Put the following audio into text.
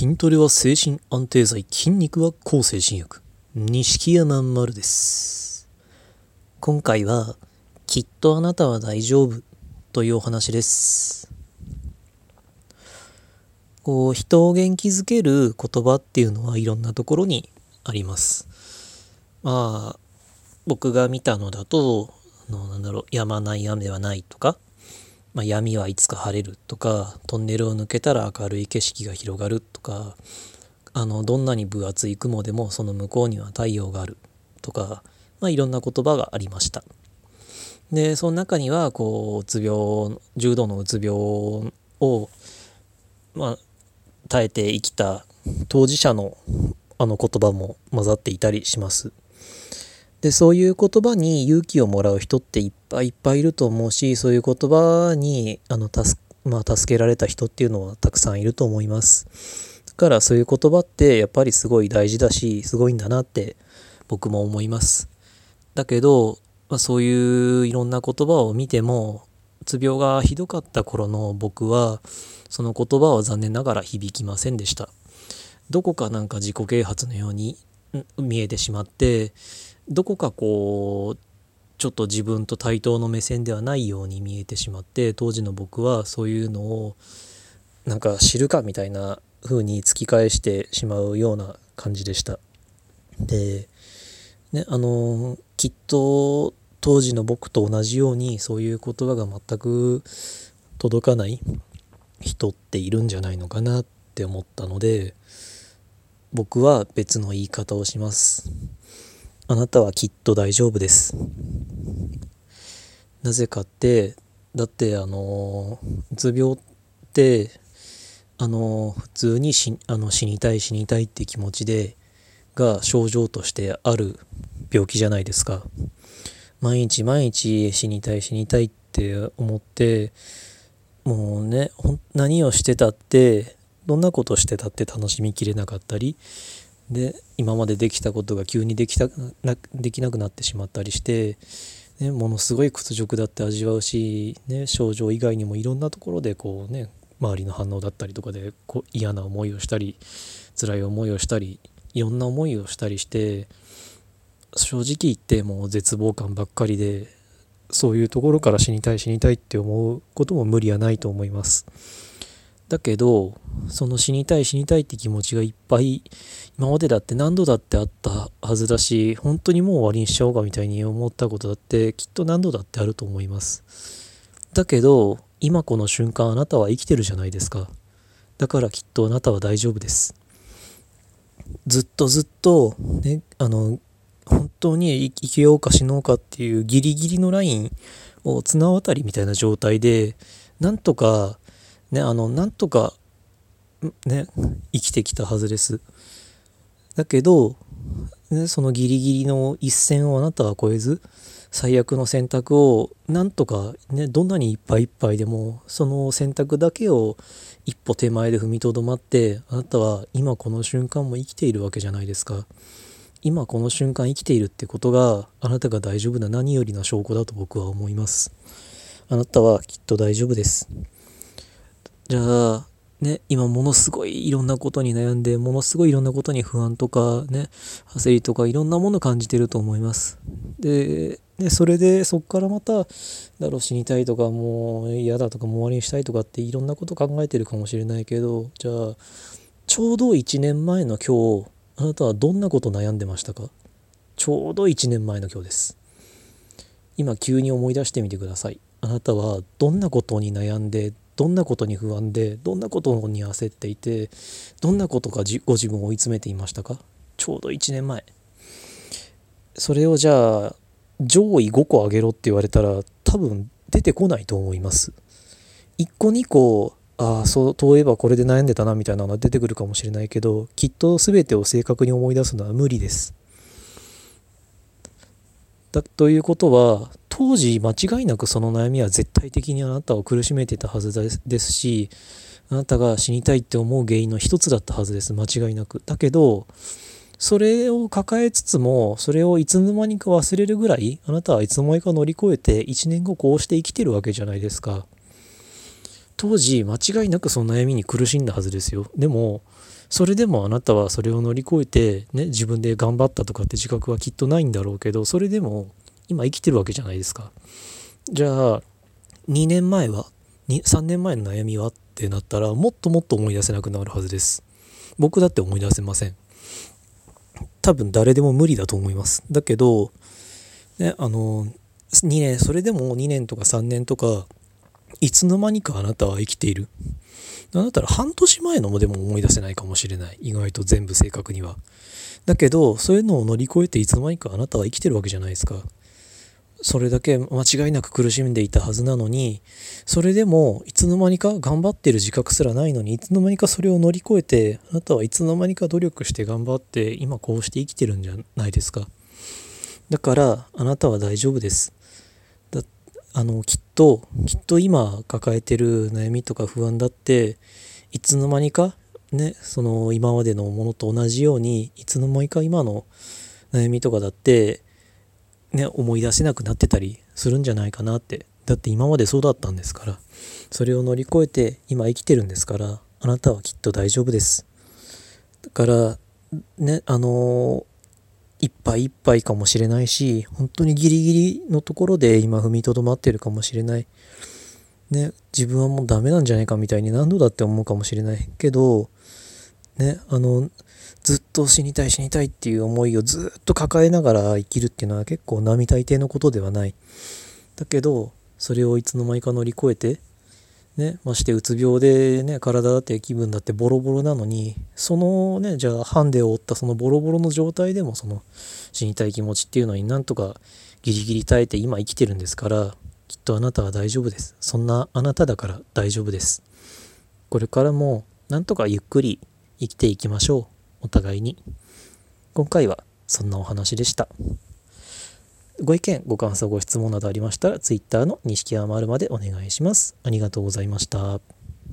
筋トレは精神安定剤、筋肉は抗精神薬。錦山丸です。今回は、きっとあなたは大丈夫というお話です。こう、人を元気づける言葉っていうのはいろんなところにあります。まあ、僕が見たのだと、あのなんだろう、やまない雨はないとか、まあ、闇はいつか晴れるとかトンネルを抜けたら明るい景色が広がるとかあのどんなに分厚い雲でもその向こうには太陽があるとか、まあ、いろんな言葉がありました。でその中にはこううつ病重度のうつ病を、まあ、耐えて生きた当事者のあの言葉も混ざっていたりします。でそういう言葉に勇気をもらう人っていっぱいいっぱいいると思うしそういう言葉にあの助,、まあ、助けられた人っていうのはたくさんいると思います。だからそういう言葉ってやっぱりすごい大事だしすごいんだなって僕も思います。だけど、まあ、そういういろんな言葉を見てもうつ病がひどかった頃の僕はその言葉は残念ながら響きませんでした。どこかなんか自己啓発のように見えてしまってどこかこうちょっと自分と対等の目線ではないように見えてしまって当時の僕はそういうのをなんか知るかみたいな風に突き返してしまうような感じでした。でねあのきっと当時の僕と同じようにそういう言葉が全く届かない人っているんじゃないのかなって思ったので僕は別の言い方をします。あなたはきっと大丈夫です。なぜかって、だってあの、うつ病って、あの、普通に死あの死にたい死にたいって気持ちで、が症状としてある病気じゃないですか。毎日毎日死にたい死にたいって思って、もうね、何をしてたって、どんなことしてたって楽しみきれなかったり、で今までできたことが急にできたなできなくなってしまったりして、ね、ものすごい屈辱だって味わうし、ね、症状以外にもいろんなところでこうね周りの反応だったりとかでこう嫌な思いをしたり辛い思いをしたりいろんな思いをしたりして正直言ってもう絶望感ばっかりでそういうところから死にたい死にたいって思うことも無理はないと思います。だけどその死にたい死にたいって気持ちがいっぱい今までだって何度だってあったはずだし本当にもう終わりにしちゃおうかみたいに思ったことだってきっと何度だってあると思います。だけど今この瞬間あなたは生きてるじゃないですか。だからきっとあなたは大丈夫です。ずっとずっとねあの本当に生きようか死のうかっていうギリギリのラインを綱渡りみたいな状態でなんとかね、あの、なんとか、ね、生きてきたはずです。だけど、ね、そのギリギリの一線をあなたは越えず、最悪の選択を、なんとか、ね、どんなにいっぱいいっぱいでも、その選択だけを一歩手前で踏みとどまって、あなたは今この瞬間も生きているわけじゃないですか。今この瞬間生きているってことが、あなたが大丈夫な何よりの証拠だと僕は思います。あなたはきっと大丈夫です。じゃあ、ね、今ものすごいいろんなことに悩んで、ものすごいいろんなことに不安とかね、焦りとかいろんなもの感じてると思います。で、でそれでそこからまた、だろ死にたいとかもう嫌だとかもう終わりにしたいとかっていろんなこと考えてるかもしれないけど、じゃあ、ちょうど1年前の今日、あなたはどんなこと悩んでましたか？ちょうど1年前の今日です。今急に思い出してみてください。あなたはどんなことに悩んでどんなことに不安でどんなことに焦っていてどんなことがご自分を追い詰めていましたか？ちょうど1年前。それをじゃあ上位5個上げろって言われたら多分出てこないと思います。1個2個ああそうといえばこれで悩んでたなみたいなのは出てくるかもしれないけどきっと全てを正確に思い出すのは無理です。だということは当時間違いなくその悩みは絶対的にあなたを苦しめてたはずですしあなたが死にたいって思う原因の一つだったはずです。間違いなく。だけどそれを抱えつつもそれをいつの間にか忘れるぐらいあなたはいつの間にか乗り越えて1年後こうして生きてるわけじゃないですか。当時間違いなくその悩みに苦しんだはずですよ。でもそれでもあなたはそれを乗り越えて、ね、自分で頑張ったとかって自覚はきっとないんだろうけどそれでも今生きてるわけじゃないですか。じゃあ2年前は3年前の悩みはってなったらもっともっと思い出せなくなるはずです。僕だって思い出せません。多分誰でも無理だと思います。だけどねあの2年それでも2年とか3年とかいつの間にかあなたは生きている。なんだったら半年前のもでも思い出せないかもしれない。意外と全部正確には。だけどそういうのを乗り越えていつの間にかあなたは生きてるわけじゃないですか。それだけ間違いなく苦しんでいたはずなのにそれでもいつの間にか頑張ってる自覚すらないのにいつの間にかそれを乗り越えてあなたはいつの間にか努力して頑張って今こうして生きてるんじゃないですか。だからあなたは大丈夫です。だあのきっときっと今抱えてる悩みとか不安だっていつの間にかねその今までのものと同じようにいつの間にか今の悩みとかだってね、思い出せなくなってたりするんじゃないかなって。だって今までそうだったんですから。それを乗り越えて今生きてるんですから、あなたはきっと大丈夫です。だから、ね、あの、いっぱいいっぱいかもしれないし、本当にギリギリのところで今踏みとどまってるかもしれない。ね、自分はもうダメなんじゃないかみたいに何度だって思うかもしれないけど、ね、あの、ずっと死にたい死にたいっていう思いをずっと抱えながら生きるっていうのは結構並大抵のことではない。だけど、それをいつの間にか乗り越えて、ね、ましてうつ病でね、体だって気分だってボロボロなのに、そのね、じゃあハンデを負ったそのボロボロの状態でもその死にたい気持ちっていうのになんとかギリギリ耐えて今生きてるんですから、きっとあなたは大丈夫です。そんなあなただから大丈夫です。これからもなんとかゆっくり生きていきましょう。お互いに。今回はそんなお話でした。ご意見、ご感想、ご質問などありましたら、Twitter の錦山丸までお願いします。ありがとうございました。